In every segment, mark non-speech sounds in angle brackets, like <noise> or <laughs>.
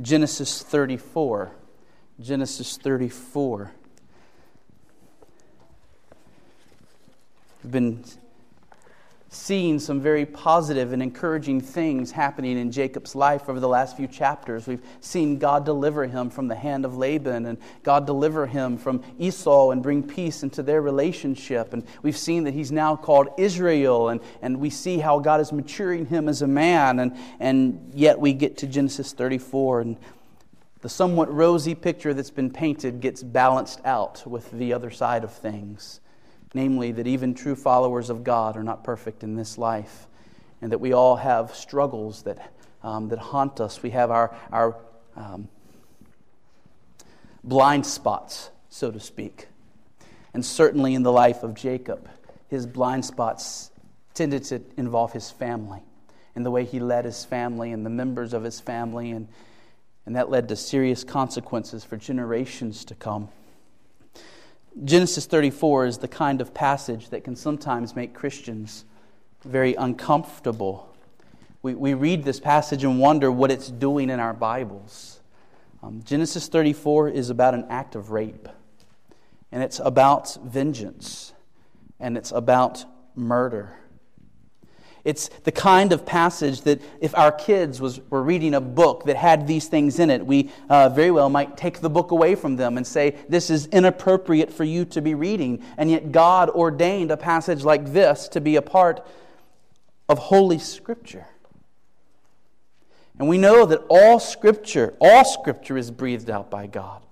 Genesis 34. Genesis 34. We've been seeing some very positive and encouraging things happening in Jacob's life over the last few chapters. We've seen God deliver him from the hand of Laban and God deliver him from Esau and bring peace into their relationship. And we've seen that he's now called Israel, and, and we see how God is maturing him as a man. And, and yet we get to Genesis 34, and the somewhat rosy picture that's been painted gets balanced out with the other side of things namely, that even true followers of God are not perfect in this life, and that we all have struggles that, um, that haunt us. We have our, our um, blind spots, so to speak. And certainly in the life of Jacob, his blind spots tended to involve his family and the way he led his family and the members of his family, and, and that led to serious consequences for generations to come. Genesis 34 is the kind of passage that can sometimes make Christians very uncomfortable. We, we read this passage and wonder what it's doing in our Bibles. Um, Genesis 34 is about an act of rape, and it's about vengeance, and it's about murder. It's the kind of passage that if our kids was, were reading a book that had these things in it, we uh, very well might take the book away from them and say, This is inappropriate for you to be reading. And yet, God ordained a passage like this to be a part of Holy Scripture. And we know that all Scripture, all Scripture is breathed out by God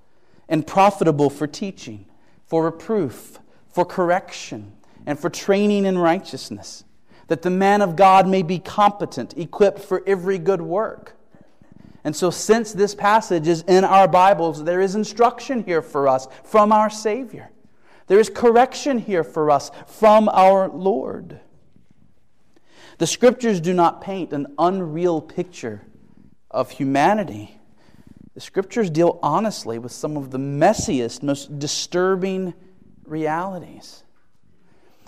and profitable for teaching, for reproof, for correction, and for training in righteousness that the man of God may be competent, equipped for every good work. And so, since this passage is in our Bibles, there is instruction here for us from our Savior. There is correction here for us from our Lord. The Scriptures do not paint an unreal picture of humanity. The Scriptures deal honestly with some of the messiest, most disturbing realities.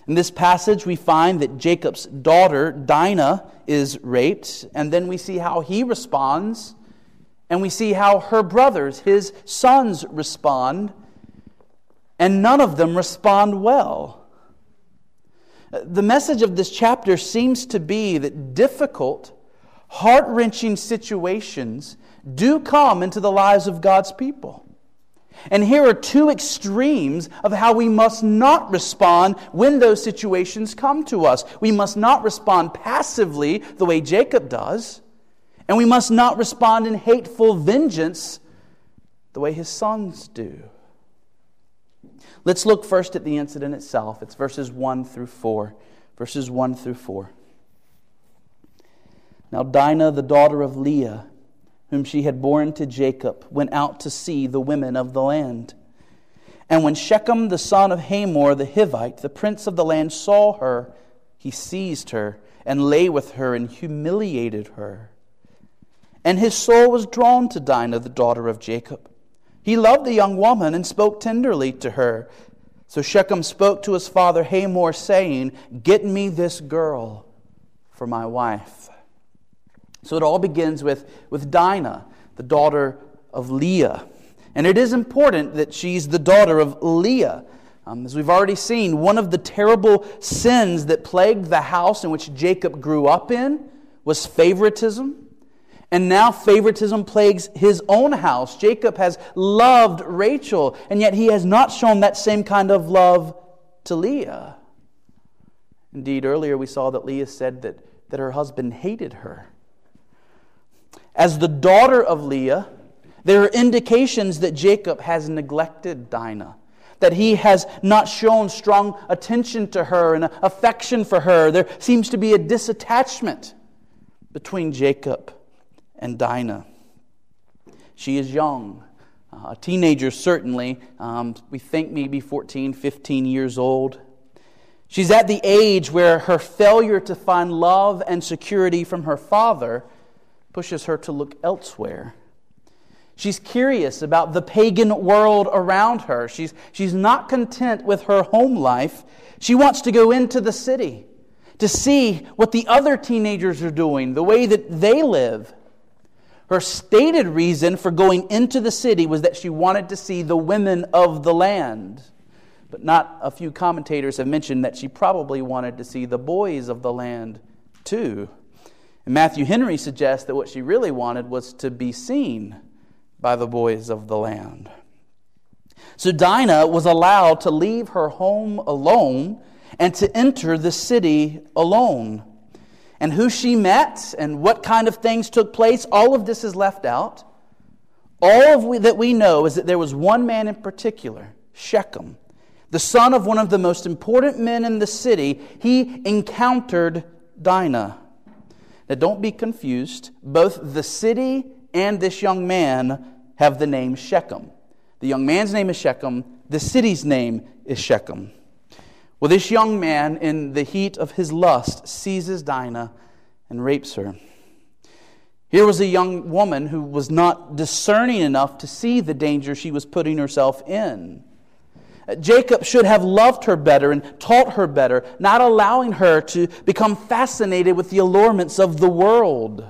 In this passage, we find that Jacob's daughter, Dinah, is raped, and then we see how he responds, and we see how her brothers, his sons, respond, and none of them respond well. The message of this chapter seems to be that difficult, heart wrenching situations do come into the lives of God's people. And here are two extremes of how we must not respond when those situations come to us. We must not respond passively the way Jacob does, and we must not respond in hateful vengeance the way his sons do. Let's look first at the incident itself. It's verses 1 through 4. Verses 1 through 4. Now, Dinah, the daughter of Leah, whom she had borne to Jacob, went out to see the women of the land. And when Shechem, the son of Hamor the Hivite, the prince of the land, saw her, he seized her and lay with her and humiliated her. And his soul was drawn to Dinah, the daughter of Jacob. He loved the young woman and spoke tenderly to her. So Shechem spoke to his father Hamor, saying, Get me this girl for my wife. So it all begins with, with Dinah, the daughter of Leah. And it is important that she's the daughter of Leah. Um, as we've already seen, one of the terrible sins that plagued the house in which Jacob grew up in was favoritism. And now favoritism plagues his own house. Jacob has loved Rachel, and yet he has not shown that same kind of love to Leah. Indeed, earlier we saw that Leah said that, that her husband hated her. As the daughter of Leah, there are indications that Jacob has neglected Dinah, that he has not shown strong attention to her and affection for her. There seems to be a disattachment between Jacob and Dinah. She is young, uh, a teenager, certainly. Um, we think maybe 14, 15 years old. She's at the age where her failure to find love and security from her father pushes her to look elsewhere. She's curious about the pagan world around her. She's, she's not content with her home life. She wants to go into the city to see what the other teenagers are doing, the way that they live. Her stated reason for going into the city was that she wanted to see the women of the land. But not a few commentators have mentioned that she probably wanted to see the boys of the land too. And Matthew Henry suggests that what she really wanted was to be seen by the boys of the land. So Dinah was allowed to leave her home alone and to enter the city alone. And who she met and what kind of things took place, all of this is left out. All of we, that we know is that there was one man in particular, Shechem, the son of one of the most important men in the city. He encountered Dinah. Now, don't be confused. Both the city and this young man have the name Shechem. The young man's name is Shechem, the city's name is Shechem. Well, this young man, in the heat of his lust, seizes Dinah and rapes her. Here was a young woman who was not discerning enough to see the danger she was putting herself in. Jacob should have loved her better and taught her better, not allowing her to become fascinated with the allurements of the world.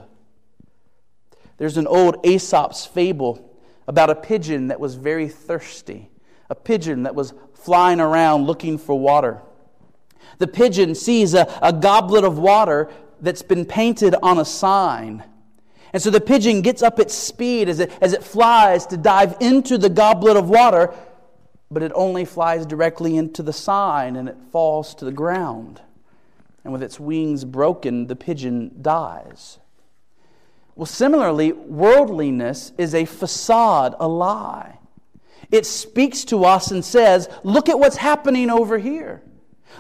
There's an old Aesop's fable about a pigeon that was very thirsty, a pigeon that was flying around looking for water. The pigeon sees a, a goblet of water that's been painted on a sign. And so the pigeon gets up its speed as it, as it flies to dive into the goblet of water but it only flies directly into the sign and it falls to the ground. And with its wings broken, the pigeon dies. Well, similarly, worldliness is a facade, a lie. It speaks to us and says, Look at what's happening over here.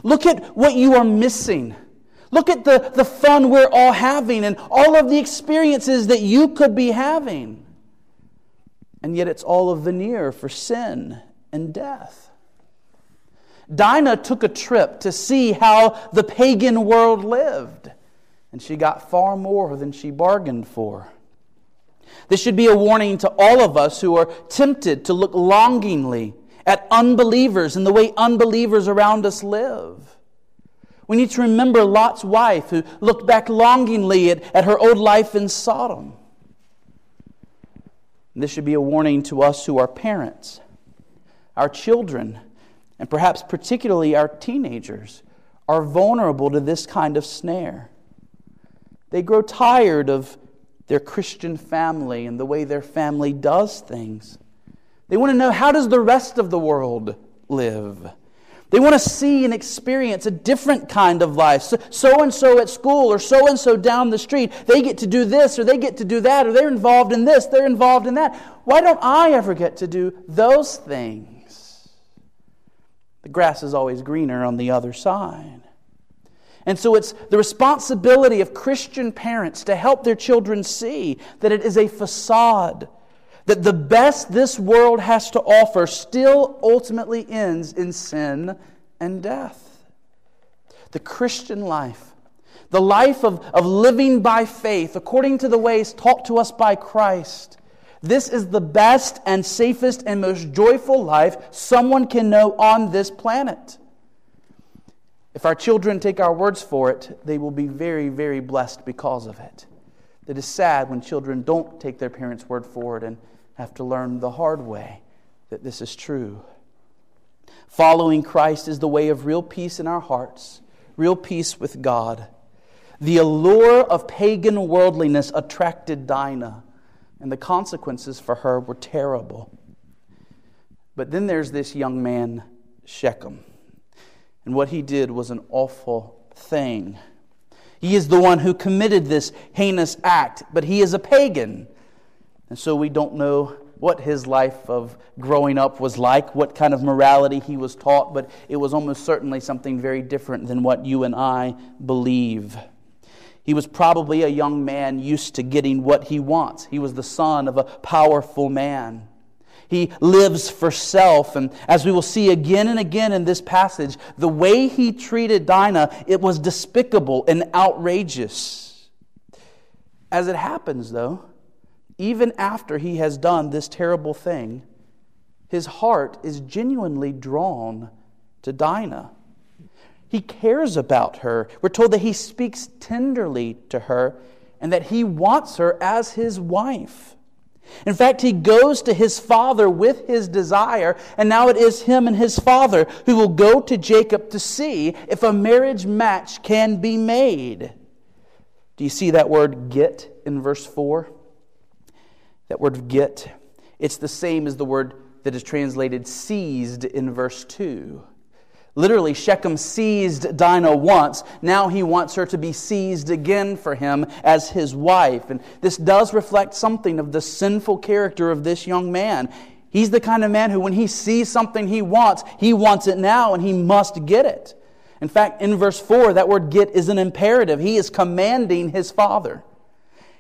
Look at what you are missing. Look at the, the fun we're all having and all of the experiences that you could be having. And yet, it's all a veneer for sin and death. Dinah took a trip to see how the pagan world lived, and she got far more than she bargained for. This should be a warning to all of us who are tempted to look longingly at unbelievers and the way unbelievers around us live. We need to remember Lot's wife who looked back longingly at, at her old life in Sodom. This should be a warning to us who are parents our children, and perhaps particularly our teenagers, are vulnerable to this kind of snare. They grow tired of their Christian family and the way their family does things. They want to know how does the rest of the world live? They want to see and experience a different kind of life. So and so at school or so and so down the street, they get to do this or they get to do that or they're involved in this, they're involved in that. Why don't I ever get to do those things? The grass is always greener on the other side. And so it's the responsibility of Christian parents to help their children see that it is a facade, that the best this world has to offer still ultimately ends in sin and death. The Christian life, the life of, of living by faith according to the ways taught to us by Christ, this is the best and safest and most joyful life someone can know on this planet. If our children take our words for it, they will be very, very blessed because of it. It is sad when children don't take their parents' word for it and have to learn the hard way that this is true. Following Christ is the way of real peace in our hearts, real peace with God. The allure of pagan worldliness attracted Dinah and the consequences for her were terrible. But then there's this young man, Shechem, and what he did was an awful thing. He is the one who committed this heinous act, but he is a pagan. And so we don't know what his life of growing up was like, what kind of morality he was taught, but it was almost certainly something very different than what you and I believe. He was probably a young man used to getting what he wants. He was the son of a powerful man. He lives for self. And as we will see again and again in this passage, the way he treated Dinah, it was despicable and outrageous. As it happens, though, even after he has done this terrible thing, his heart is genuinely drawn to Dinah. He cares about her. We're told that he speaks tenderly to her and that he wants her as his wife. In fact, he goes to his father with his desire, and now it is him and his father who will go to Jacob to see if a marriage match can be made. Do you see that word get in verse 4? That word get. It's the same as the word that is translated seized in verse 2. Literally, Shechem seized Dinah once. Now he wants her to be seized again for him as his wife. And this does reflect something of the sinful character of this young man. He's the kind of man who, when he sees something he wants, he wants it now and he must get it. In fact, in verse 4, that word get is an imperative. He is commanding his father.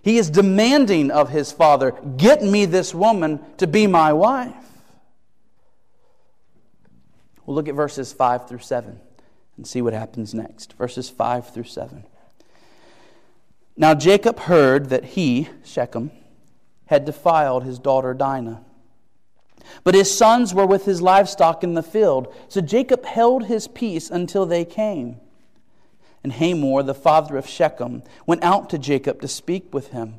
He is demanding of his father, Get me this woman to be my wife. We'll look at verses 5 through 7 and see what happens next. Verses 5 through 7. Now Jacob heard that he, Shechem, had defiled his daughter Dinah. But his sons were with his livestock in the field, so Jacob held his peace until they came. And Hamor, the father of Shechem, went out to Jacob to speak with him.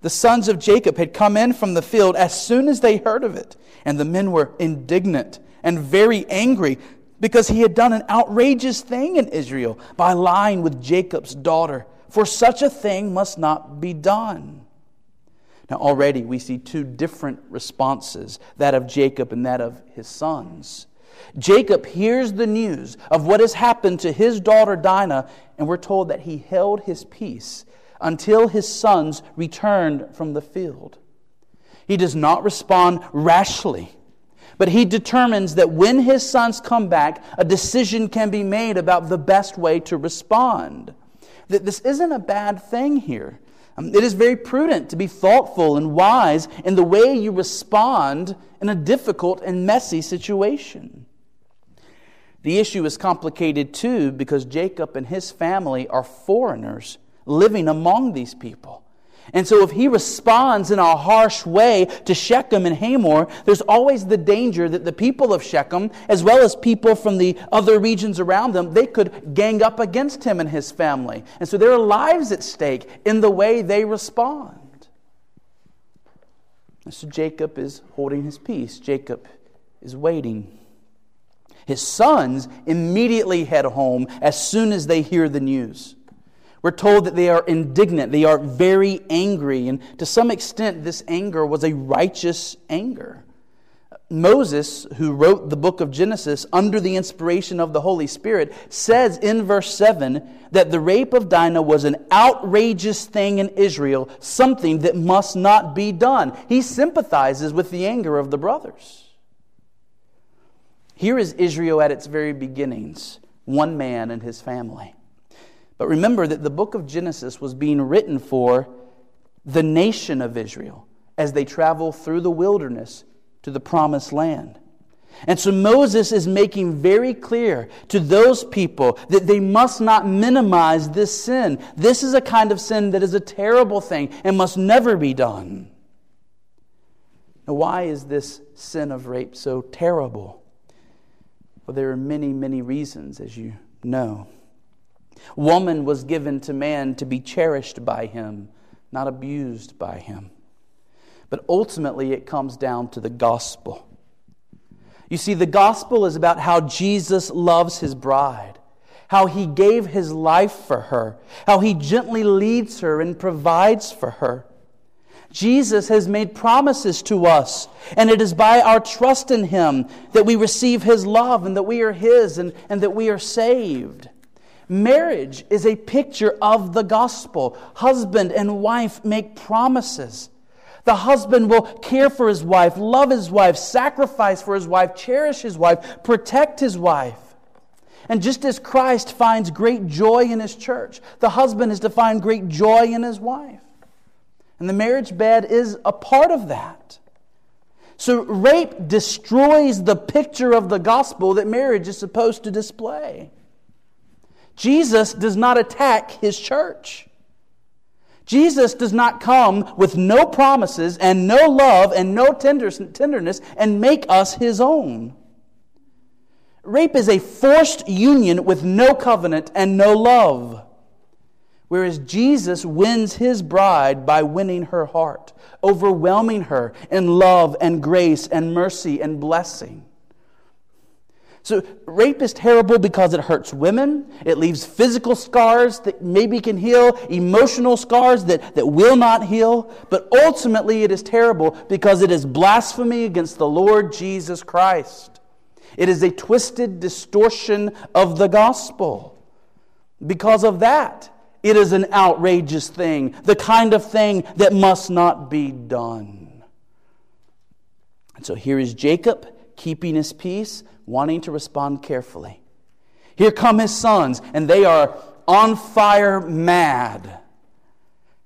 The sons of Jacob had come in from the field as soon as they heard of it, and the men were indignant and very angry because he had done an outrageous thing in Israel by lying with Jacob's daughter. For such a thing must not be done. Now, already we see two different responses that of Jacob and that of his sons. Jacob hears the news of what has happened to his daughter Dinah, and we're told that he held his peace until his sons returned from the field. He does not respond rashly but he determines that when his sons come back, a decision can be made about the best way to respond. That this isn't a bad thing here. Um, it is very prudent to be thoughtful and wise in the way you respond in a difficult and messy situation. The issue is complicated too because Jacob and his family are foreigners living among these people. And so, if he responds in a harsh way to Shechem and Hamor, there's always the danger that the people of Shechem, as well as people from the other regions around them, they could gang up against him and his family. And so, there are lives at stake in the way they respond. So, Jacob is holding his peace. Jacob is waiting. His sons immediately head home as soon as they hear the news. We're told that they are indignant, they are very angry, and to some extent, this anger was a righteous anger. Moses, who wrote the book of Genesis under the inspiration of the Holy Spirit, says in verse 7 that the rape of Dinah was an outrageous thing in Israel, something that must not be done. He sympathizes with the anger of the brothers. Here is Israel at its very beginnings one man and his family. But remember that the book of Genesis was being written for the nation of Israel as they travel through the wilderness to the promised land. And so Moses is making very clear to those people that they must not minimize this sin. This is a kind of sin that is a terrible thing and must never be done. Now, why is this sin of rape so terrible? Well, there are many, many reasons, as you know. Woman was given to man to be cherished by him, not abused by him. But ultimately, it comes down to the gospel. You see, the gospel is about how Jesus loves his bride, how he gave his life for her, how he gently leads her and provides for her. Jesus has made promises to us, and it is by our trust in him that we receive his love and that we are his and, and that we are saved. Marriage is a picture of the gospel. Husband and wife make promises. The husband will care for his wife, love his wife, sacrifice for his wife, cherish his wife, protect his wife. And just as Christ finds great joy in his church, the husband is to find great joy in his wife. And the marriage bed is a part of that. So, rape destroys the picture of the gospel that marriage is supposed to display. Jesus does not attack his church. Jesus does not come with no promises and no love and no tenderness and make us his own. Rape is a forced union with no covenant and no love. Whereas Jesus wins his bride by winning her heart, overwhelming her in love and grace and mercy and blessing. So, rape is terrible because it hurts women. It leaves physical scars that maybe can heal, emotional scars that, that will not heal. But ultimately, it is terrible because it is blasphemy against the Lord Jesus Christ. It is a twisted distortion of the gospel. Because of that, it is an outrageous thing, the kind of thing that must not be done. And so here is Jacob keeping his peace, wanting to respond carefully. Here come his sons, and they are on fire mad.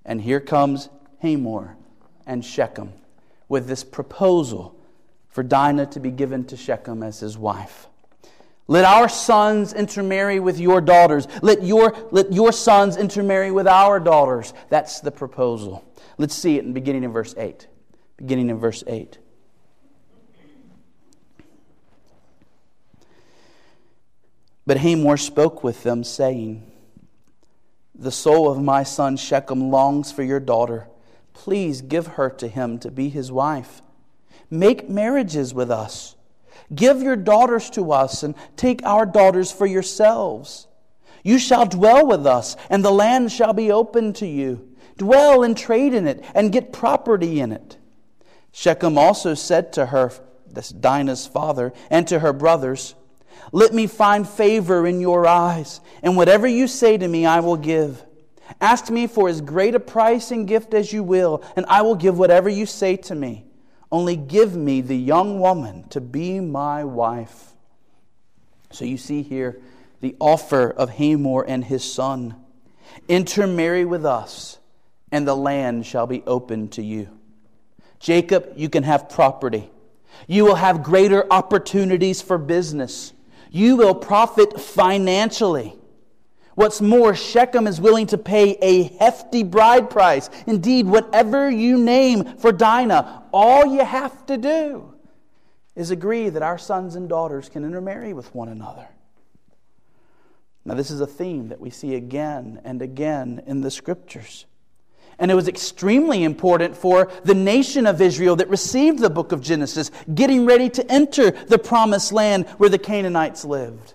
And here comes Hamor and Shechem with this proposal for Dinah to be given to Shechem as his wife. Let our sons intermarry with your daughters. Let your, let your sons intermarry with our daughters. That's the proposal. Let's see it in beginning in verse 8. Beginning in verse 8. But Hamor spoke with them, saying, The soul of my son Shechem longs for your daughter. Please give her to him to be his wife. Make marriages with us Give your daughters to us, and take our daughters for yourselves. You shall dwell with us, and the land shall be open to you. Dwell and trade in it, and get property in it. Shechem also said to her, this Dinah's father, and to her brothers, Let me find favor in your eyes, and whatever you say to me, I will give. Ask me for as great a price and gift as you will, and I will give whatever you say to me. Only give me the young woman to be my wife. So you see here the offer of Hamor and his son Intermarry with us, and the land shall be open to you. Jacob, you can have property. You will have greater opportunities for business. You will profit financially. What's more, Shechem is willing to pay a hefty bride price. Indeed, whatever you name for Dinah, all you have to do is agree that our sons and daughters can intermarry with one another. Now, this is a theme that we see again and again in the scriptures. And it was extremely important for the nation of Israel that received the book of Genesis, getting ready to enter the promised land where the Canaanites lived.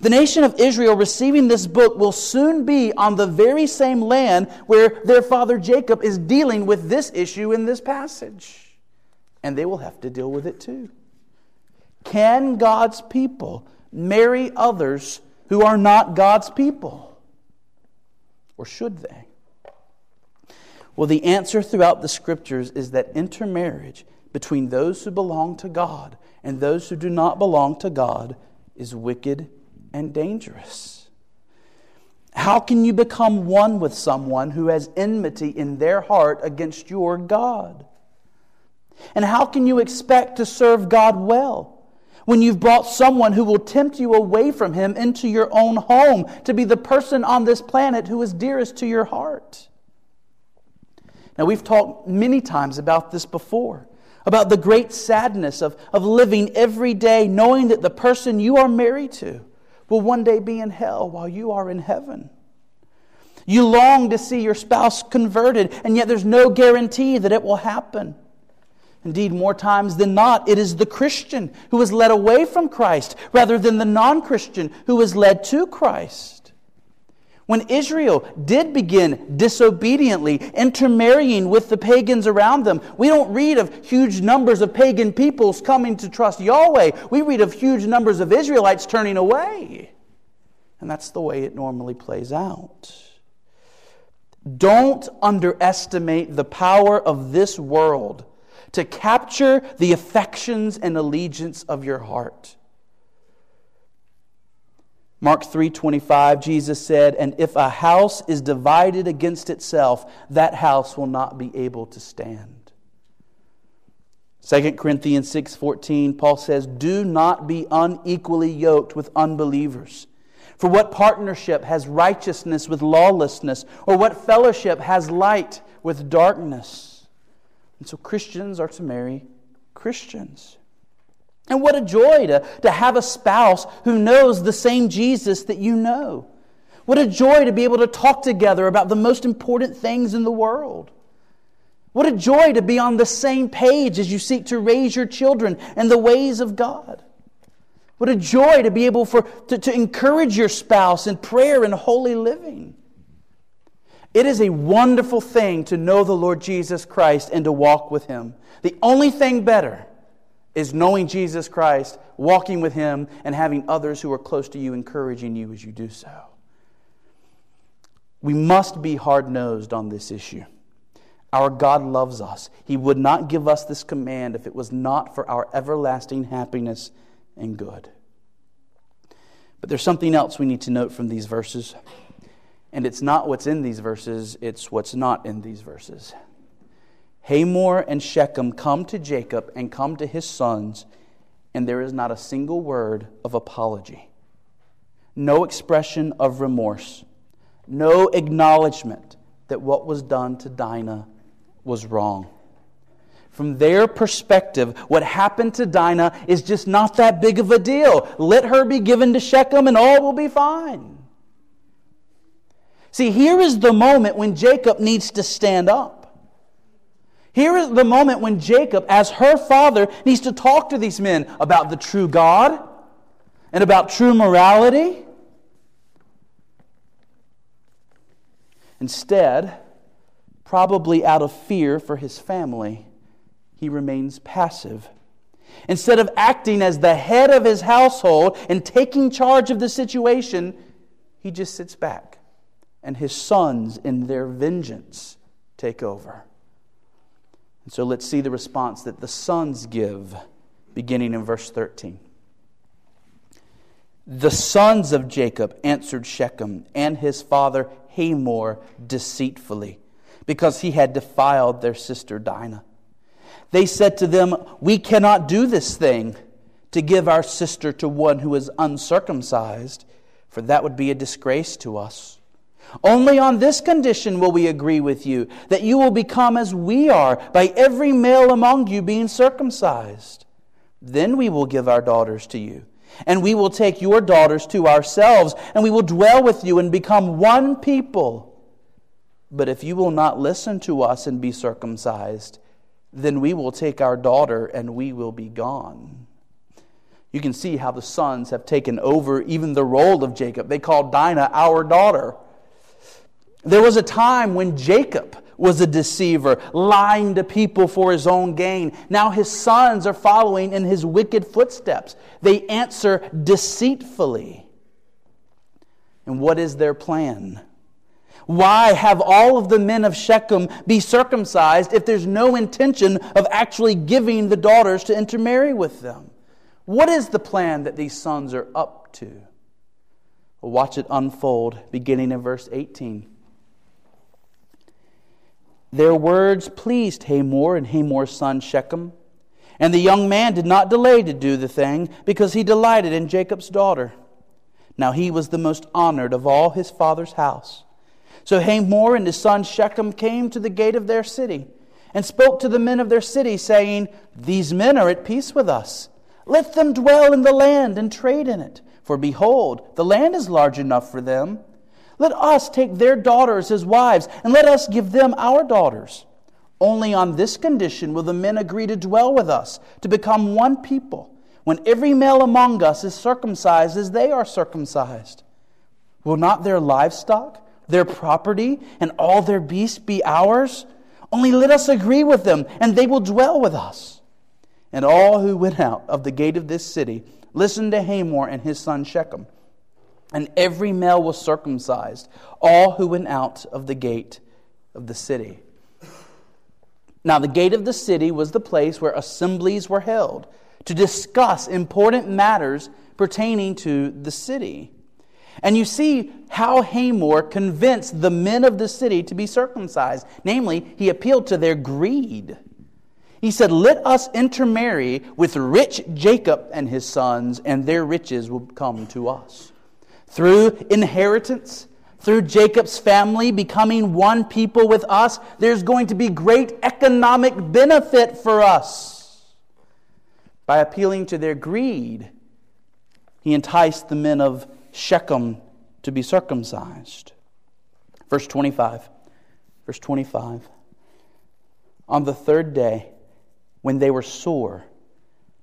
The nation of Israel receiving this book will soon be on the very same land where their father Jacob is dealing with this issue in this passage. And they will have to deal with it too. Can God's people marry others who are not God's people? Or should they? Well, the answer throughout the scriptures is that intermarriage between those who belong to God and those who do not belong to God is wicked and dangerous. How can you become one with someone who has enmity in their heart against your God? And how can you expect to serve God well when you've brought someone who will tempt you away from Him into your own home to be the person on this planet who is dearest to your heart? Now, we've talked many times about this before about the great sadness of, of living every day knowing that the person you are married to will one day be in hell while you are in heaven. You long to see your spouse converted, and yet there's no guarantee that it will happen. Indeed, more times than not, it is the Christian who is led away from Christ rather than the non Christian who is led to Christ. When Israel did begin disobediently intermarrying with the pagans around them, we don't read of huge numbers of pagan peoples coming to trust Yahweh. We read of huge numbers of Israelites turning away. And that's the way it normally plays out. Don't underestimate the power of this world to capture the affections and allegiance of your heart. Mark 3:25 Jesus said, "And if a house is divided against itself, that house will not be able to stand." 2 Corinthians 6:14 Paul says, "Do not be unequally yoked with unbelievers. For what partnership has righteousness with lawlessness, or what fellowship has light with darkness?" And so Christians are to marry Christians. And what a joy to, to have a spouse who knows the same Jesus that you know. What a joy to be able to talk together about the most important things in the world. What a joy to be on the same page as you seek to raise your children in the ways of God. What a joy to be able for, to, to encourage your spouse in prayer and holy living. It is a wonderful thing to know the Lord Jesus Christ and to walk with Him. The only thing better is knowing Jesus Christ, walking with Him, and having others who are close to you encouraging you as you do so. We must be hard nosed on this issue. Our God loves us. He would not give us this command if it was not for our everlasting happiness and good. But there's something else we need to note from these verses. And it's not what's in these verses, it's what's not in these verses. Hamor and Shechem come to Jacob and come to his sons, and there is not a single word of apology, no expression of remorse, no acknowledgement that what was done to Dinah was wrong. From their perspective, what happened to Dinah is just not that big of a deal. Let her be given to Shechem and all will be fine. See, here is the moment when Jacob needs to stand up. Here is the moment when Jacob, as her father, needs to talk to these men about the true God and about true morality. Instead, probably out of fear for his family, he remains passive. Instead of acting as the head of his household and taking charge of the situation, he just sits back. And his sons, in their vengeance, take over. And so let's see the response that the sons give, beginning in verse 13. The sons of Jacob answered Shechem and his father Hamor deceitfully because he had defiled their sister Dinah. They said to them, We cannot do this thing to give our sister to one who is uncircumcised, for that would be a disgrace to us. Only on this condition will we agree with you, that you will become as we are, by every male among you being circumcised. Then we will give our daughters to you, and we will take your daughters to ourselves, and we will dwell with you and become one people. But if you will not listen to us and be circumcised, then we will take our daughter and we will be gone. You can see how the sons have taken over even the role of Jacob. They called Dinah our daughter. There was a time when Jacob was a deceiver, lying to people for his own gain. Now his sons are following in his wicked footsteps. They answer deceitfully. And what is their plan? Why have all of the men of Shechem be circumcised if there's no intention of actually giving the daughters to intermarry with them? What is the plan that these sons are up to? Watch it unfold beginning in verse 18. Their words pleased Hamor and Hamor's son Shechem. And the young man did not delay to do the thing because he delighted in Jacob's daughter. Now he was the most honored of all his father's house. So Hamor and his son Shechem came to the gate of their city and spoke to the men of their city, saying, These men are at peace with us. Let them dwell in the land and trade in it. For behold, the land is large enough for them. Let us take their daughters as wives, and let us give them our daughters. Only on this condition will the men agree to dwell with us, to become one people, when every male among us is circumcised as they are circumcised. Will not their livestock, their property, and all their beasts be ours? Only let us agree with them, and they will dwell with us. And all who went out of the gate of this city listened to Hamor and his son Shechem. And every male was circumcised, all who went out of the gate of the city. Now, the gate of the city was the place where assemblies were held to discuss important matters pertaining to the city. And you see how Hamor convinced the men of the city to be circumcised. Namely, he appealed to their greed. He said, Let us intermarry with rich Jacob and his sons, and their riches will come to us. Through inheritance, through Jacob's family becoming one people with us, there's going to be great economic benefit for us. By appealing to their greed, he enticed the men of Shechem to be circumcised. Verse 25. Verse 25. On the third day, when they were sore,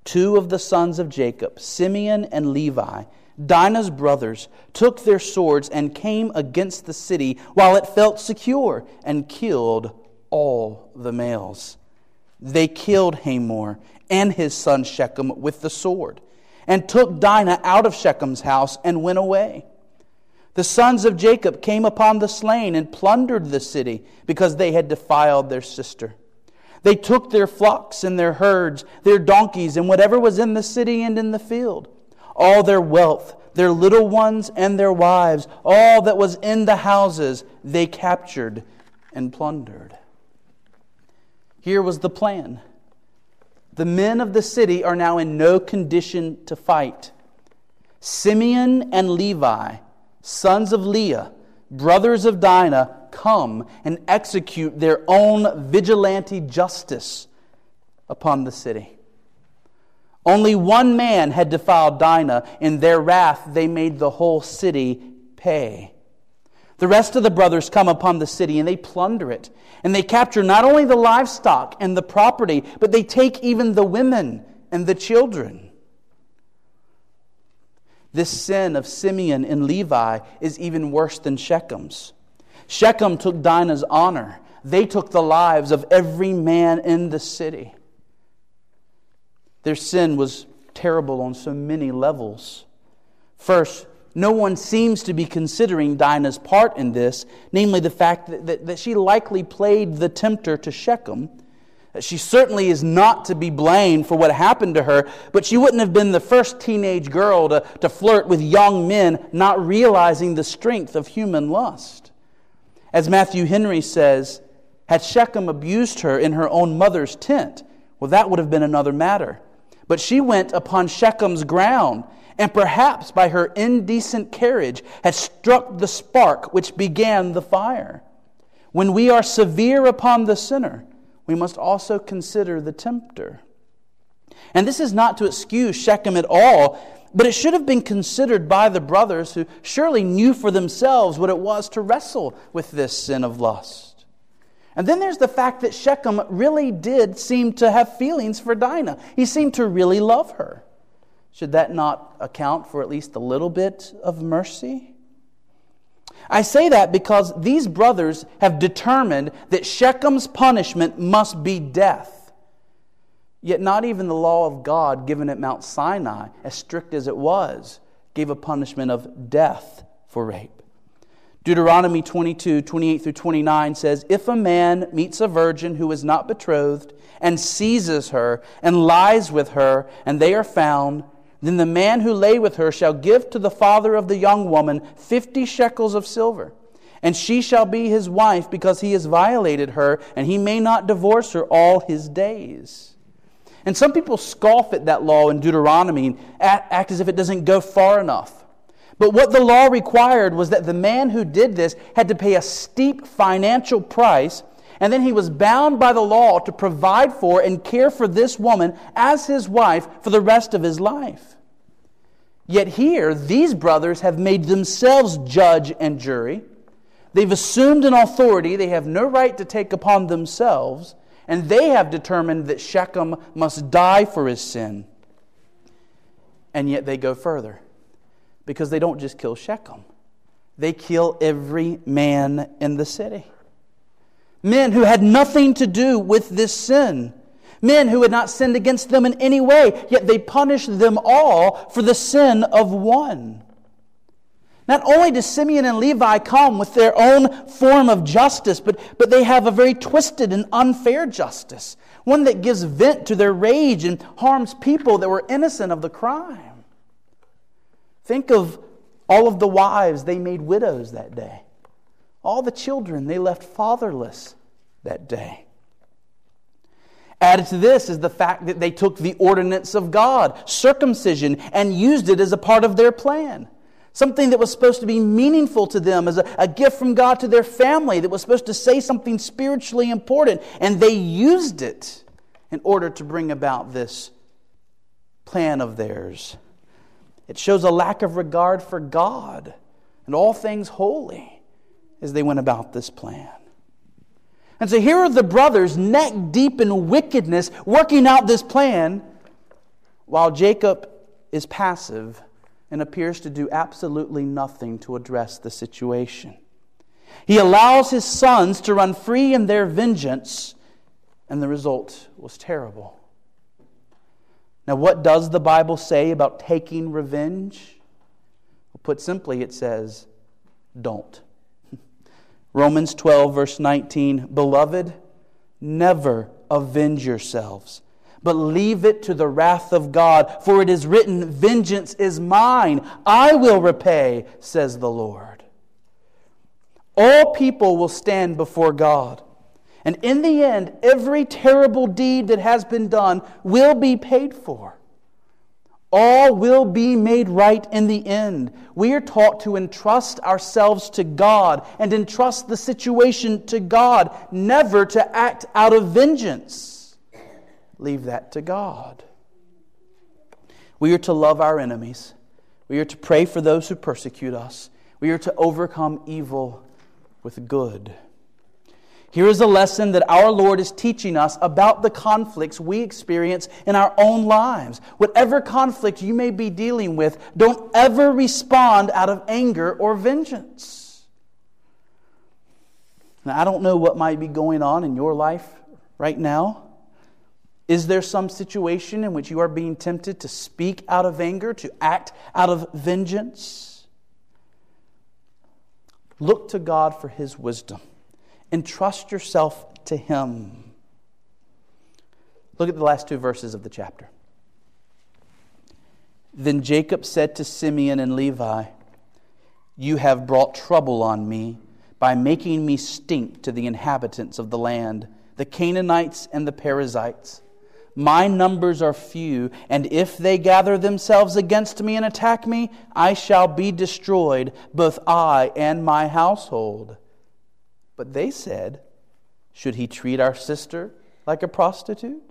two of the sons of Jacob, Simeon and Levi, Dinah's brothers, took their swords and came against the city while it felt secure and killed all the males. They killed Hamor and his son Shechem with the sword and took Dinah out of Shechem's house and went away. The sons of Jacob came upon the slain and plundered the city because they had defiled their sister. They took their flocks and their herds, their donkeys, and whatever was in the city and in the field, all their wealth, their little ones and their wives, all that was in the houses, they captured and plundered. Here was the plan. The men of the city are now in no condition to fight. Simeon and Levi, sons of Leah, brothers of Dinah, come and execute their own vigilante justice upon the city. Only one man had defiled Dinah. In their wrath, they made the whole city pay. The rest of the brothers come upon the city and they plunder it. And they capture not only the livestock and the property, but they take even the women and the children. This sin of Simeon and Levi is even worse than Shechem's. Shechem took Dinah's honor. They took the lives of every man in the city. Their sin was terrible on so many levels. First, no one seems to be considering Dinah's part in this, namely the fact that, that, that, she likely played the tempter to Shechem. She certainly is not to be blamed for what happened to her, but she wouldn't have been the first teenage girl to, to flirt with young men, not realizing the strength of human lust. As Matthew Henry says, had Shechem abused her in her own mother's tent, well, that would have been another matter. But she went upon Shechem's ground, and perhaps by her indecent carriage had struck the spark which began the fire. When we are severe upon the sinner, we must also consider the tempter. And this is not to excuse Shechem at all, but it should have been considered by the brothers who surely knew for themselves what it was to wrestle with this sin of lust. And then there's the fact that Shechem really did seem to have feelings for Dinah. He seemed to really love her. Should that not account for at least a little bit of mercy? I say that because these brothers have determined that Shechem's punishment must be death. Yet, not even the law of God given at Mount Sinai, as strict as it was, gave a punishment of death for rape. Deuteronomy 22, 28 through 29 says, If a man meets a virgin who is not betrothed and seizes her and lies with her, and they are found, then the man who lay with her shall give to the father of the young woman fifty shekels of silver. And she shall be his wife because he has violated her, and he may not divorce her all his days. And some people scoff at that law in Deuteronomy and act as if it doesn't go far enough. But what the law required was that the man who did this had to pay a steep financial price, and then he was bound by the law to provide for and care for this woman as his wife for the rest of his life. Yet here, these brothers have made themselves judge and jury. They've assumed an authority they have no right to take upon themselves and they have determined that Shechem must die for his sin. And yet they go further because they don't just kill Shechem, they kill every man in the city. Men who had nothing to do with this sin. Men who had not sinned against them in any way, yet they punish them all for the sin of one. Not only does Simeon and Levi come with their own form of justice, but, but they have a very twisted and unfair justice, one that gives vent to their rage and harms people that were innocent of the crime. Think of all of the wives they made widows that day, all the children they left fatherless that day. Added to this is the fact that they took the ordinance of God, circumcision, and used it as a part of their plan something that was supposed to be meaningful to them as a, a, gift from God to their family, that was supposed to say something spiritually important. And they used it in order to bring about this plan of theirs. It shows a lack of regard for God and all things holy as they went about this plan. And so here are the brothers, neck deep in wickedness, working out this plan, while Jacob is passive and appears to do absolutely nothing to address the situation. He allows his sons to run free in their vengeance, and the result was terrible. Now, what does the Bible say about taking revenge? Well, put simply, it says, don't. <laughs> Romans 12, verse 19 Beloved, never avenge yourselves, but leave it to the wrath of God, for it is written, Vengeance is mine, I will repay, says the Lord. All people will stand before God. And in the end, every terrible deed that has been done will be paid for. All will be made right in the end. We are taught to entrust ourselves to God and entrust the situation to God, never to act out of vengeance. Leave that to God. We are to love our enemies. We are to pray for those who persecute us. We are to overcome evil with good. Here is a lesson that our Lord is teaching us about the conflicts we experience in our own lives. Whatever conflict you may be dealing with, don't ever respond out of anger or vengeance. Now, I don't know what might be going on in your life right now. Is there some situation in which you are being tempted to speak out of anger, to act out of vengeance? Look to God for His wisdom. Entrust yourself to Him. Look at the last two verses of the chapter. Then Jacob said to Simeon and Levi, You have brought trouble on me by making me stink to the inhabitants of the land, the Canaanites and the Perizzites. My numbers are few, and if they gather themselves against me and attack me, I shall be destroyed, both I and my household. But they said, Should he treat our sister like a prostitute?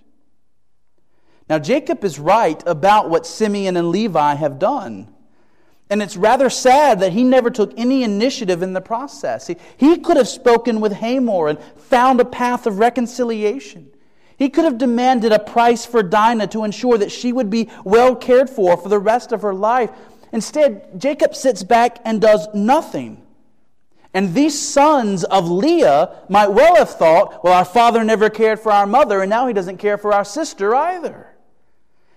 Now, Jacob is right about what Simeon and Levi have done. And it's rather sad that he never took any initiative in the process. He, he could have spoken with Hamor and found a path of reconciliation. He could have demanded a price for Dinah to ensure that she would be well cared for for the rest of her life. Instead, Jacob sits back and does nothing. And these sons of Leah might well have thought, well, our father never cared for our mother, and now he doesn't care for our sister either.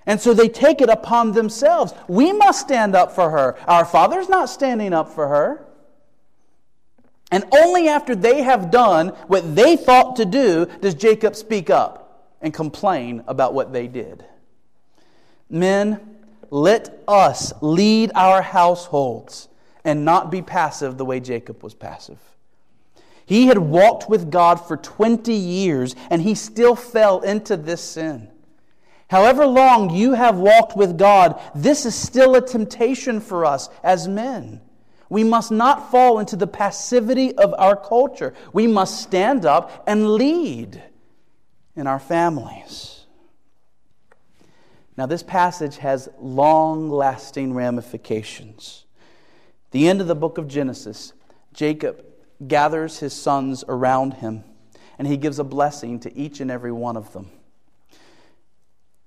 And so they take it upon themselves. We must stand up for her. Our father's not standing up for her. And only after they have done what they thought to do does Jacob speak up and complain about what they did. Men, let us lead our households and not be passive the way Jacob was passive. He had walked with God for 20 years and he still fell into this sin. However long you have walked with God, this is still a temptation for us as men. We must not fall into the passivity of our culture. We must stand up and lead in our families. Now, this passage has long lasting ramifications. The end of the book of Genesis, Jacob gathers his sons around him and he gives a blessing to each and every one of them.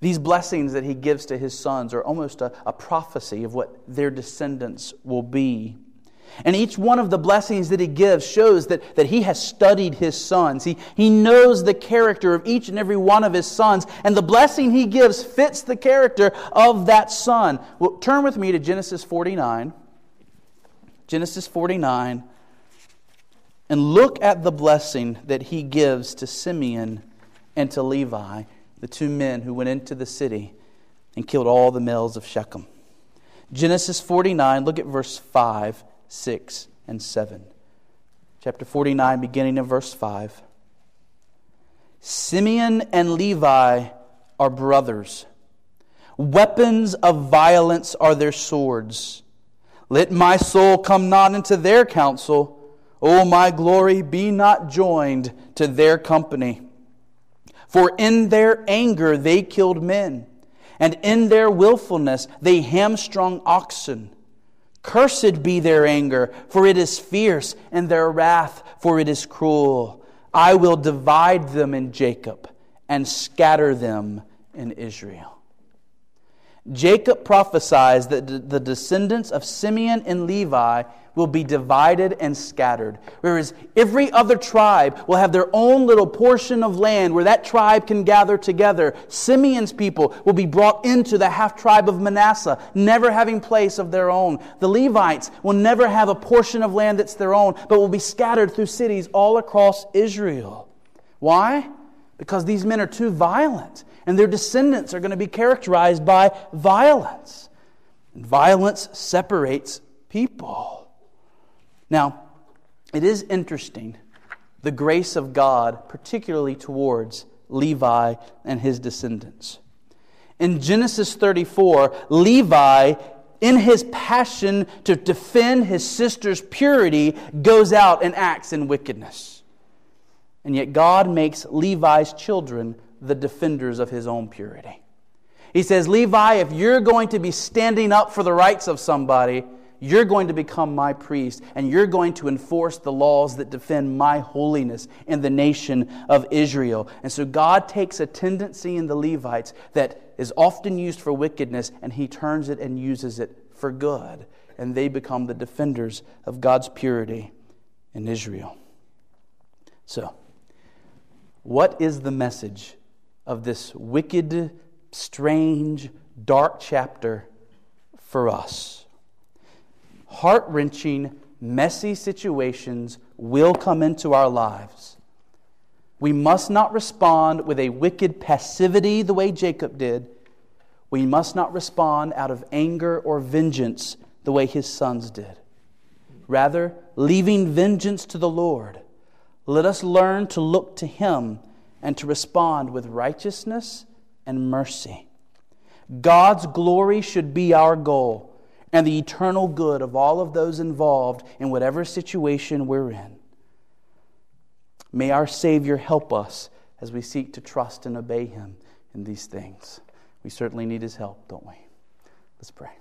These blessings that he gives to his sons are almost a, a, prophecy of what their descendants will be. And each one of the blessings that he gives shows that, that he has studied his sons. He, he knows the character of each and every one of his sons, and the blessing he gives fits the character of that son. Well, turn with me to Genesis 49. Genesis 49, and look at the blessing that he gives to Simeon and to Levi, the two men who went into the city and killed all the males of Shechem. Genesis 49, look at verse 5, 6, and 7. Chapter 49, beginning of verse 5. Simeon and Levi are brothers. Weapons of violence are their swords. Let my soul come not into their counsel. O my glory, be not joined to their company. For in their anger they killed men, and in their wilfulness they hamstrung oxen. Cursed be their anger, for it is fierce, and their wrath, for it is cruel. I will divide them in Jacob and scatter them in Israel. Jacob prophesies that the descendants of Simeon and Levi will be divided and scattered. Whereas every other tribe will have their own little portion of land where that tribe can gather together. Simeon's people will be brought into the half tribe of Manasseh, never having place of their own. The Levites will never have a portion of land that's their own, but will be scattered through cities all across Israel. Why? Because these men are too violent, and their descendants are going to be characterized by violence. And violence separates people. Now, it is interesting the grace of God, particularly towards Levi and his descendants. In Genesis 34, Levi, in his passion to defend his sister's purity, goes out and acts in wickedness. And yet, God makes Levi's children the defenders of his own purity. He says, Levi, if you're going to be standing up for the rights of somebody, you're going to become my priest, and you're going to enforce the laws that defend my holiness in the nation of Israel. And so God takes a tendency in the Levites that is often used for wickedness, and he turns it and uses it for good. And they become the defenders of God's purity in Israel. So, what is the message of this wicked, strange, dark chapter for us? heart wrenching, messy situations will come into our lives. We must not respond with a wicked passivity the way Jacob did. We must not respond out of anger or vengeance the way his sons did. Rather, leaving vengeance to the Lord, let us learn to look to him and to respond with righteousness and mercy. God's glory should be our goal and the eternal good of all of those involved in whatever situation we're in. May our Savior help us as we seek to trust and obey Him in these things. We certainly need His help, don't we? Let's pray.